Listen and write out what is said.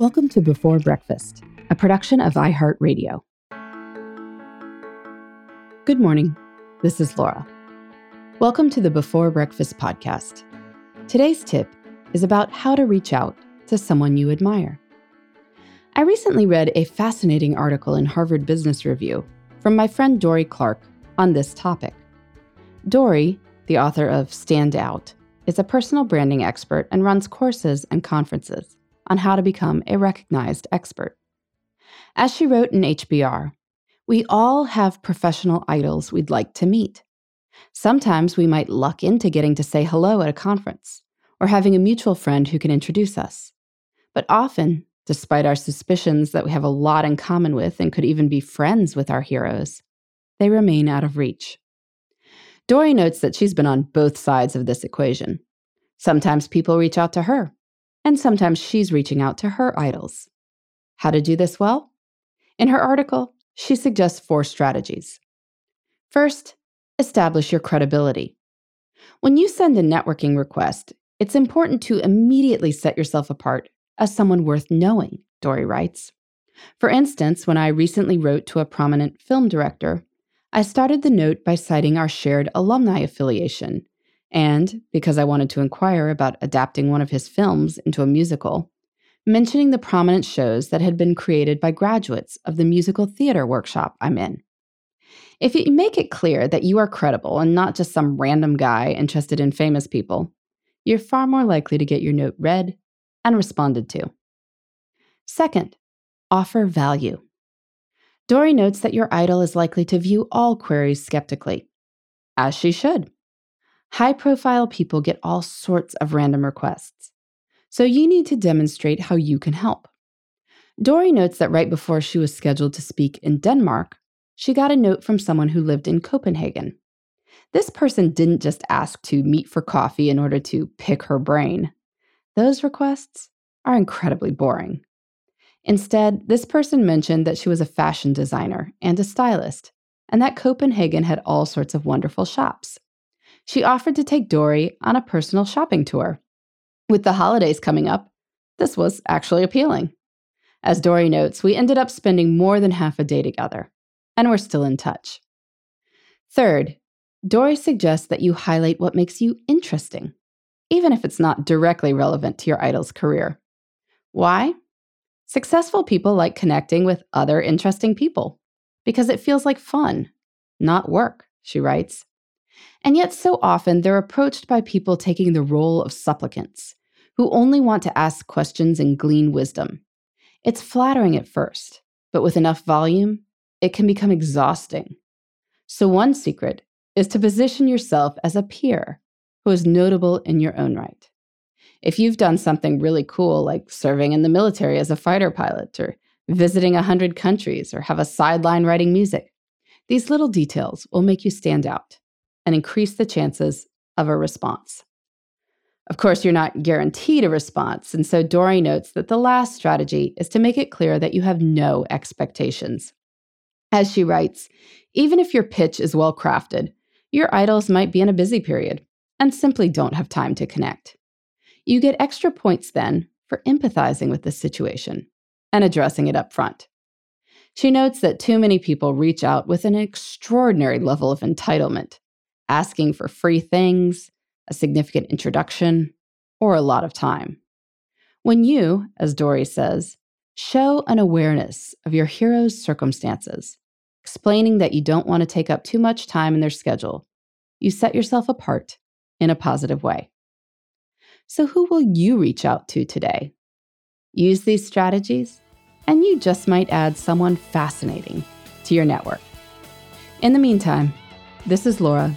Welcome to Before Breakfast, a production of iHeartRadio. Good morning. This is Laura. Welcome to the Before Breakfast podcast. Today's tip is about how to reach out to someone you admire. I recently read a fascinating article in Harvard Business Review from my friend Dorie Clark on this topic. Dorie, the author of Stand Out, is a personal branding expert and runs courses and conferences on how to become a recognized expert. As she wrote in HBR, we all have professional idols we'd like to meet. Sometimes we might luck into getting to say hello at a conference or having a mutual friend who can introduce us. But often, despite our suspicions that we have a lot in common with and could even be friends with our heroes, they remain out of reach. Dorie notes that she's been on both sides of this equation. Sometimes people reach out to her, and sometimes she's reaching out to her idols. How to do this well? In her article, she suggests four strategies. First, establish your credibility. When you send a networking request, it's important to immediately set yourself apart as someone worth knowing, Dorie writes. For instance, when I recently wrote to a prominent film director, I started the note by citing our shared alumni affiliation and, because I wanted to inquire about adapting one of his films into a musical, mentioning the prominent shows that had been created by graduates of the musical theater workshop I'm in. If you make it clear that you are credible and not just some random guy interested in famous people, you're far more likely to get your note read and responded to. Second, offer value. Dorie notes that your idol is likely to view all queries skeptically, as she should. High profile people get all sorts of random requests. So you need to demonstrate how you can help. Dorie notes that right before she was scheduled to speak in Denmark, she got a note from someone who lived in Copenhagen. This person didn't just ask to meet for coffee in order to pick her brain. Those requests are incredibly boring. Instead, this person mentioned that she was a fashion designer and a stylist, and that Copenhagen had all sorts of wonderful shops she offered to take Dorie on a personal shopping tour. With the holidays coming up, this was actually appealing. As Dorie notes, we ended up spending more than half a day together, and we're still in touch. Third, Dorie suggests that you highlight what makes you interesting, even if it's not directly relevant to your idol's career. Why? Successful people like connecting with other interesting people because it feels like fun, not work, she writes. And yet, so often, they're approached by people taking the role of supplicants, who only want to ask questions and glean wisdom. It's flattering at first, but with enough volume, it can become exhausting. So, one secret is to position yourself as a peer who is notable in your own right. If you've done something really cool, like serving in the military as a fighter pilot, or visiting 100 countries, or have a sideline writing music, these little details will make you stand out and increase the chances of a response. Of course, you're not guaranteed a response, and so Dorie notes that the last strategy is to make it clear that you have no expectations. As she writes, even if your pitch is well crafted, your idols might be in a busy period and simply don't have time to connect. You get extra points then for empathizing with the situation and addressing it up front. She notes that too many people reach out with an extraordinary level of entitlement asking for free things, a significant introduction, or a lot of time. When you, as Dorie says, show an awareness of your hero's circumstances, explaining that you don't want to take up too much time in their schedule, you set yourself apart in a positive way. So, who will you reach out to today? Use these strategies, and you just might add someone fascinating to your network. In the meantime, this is Laura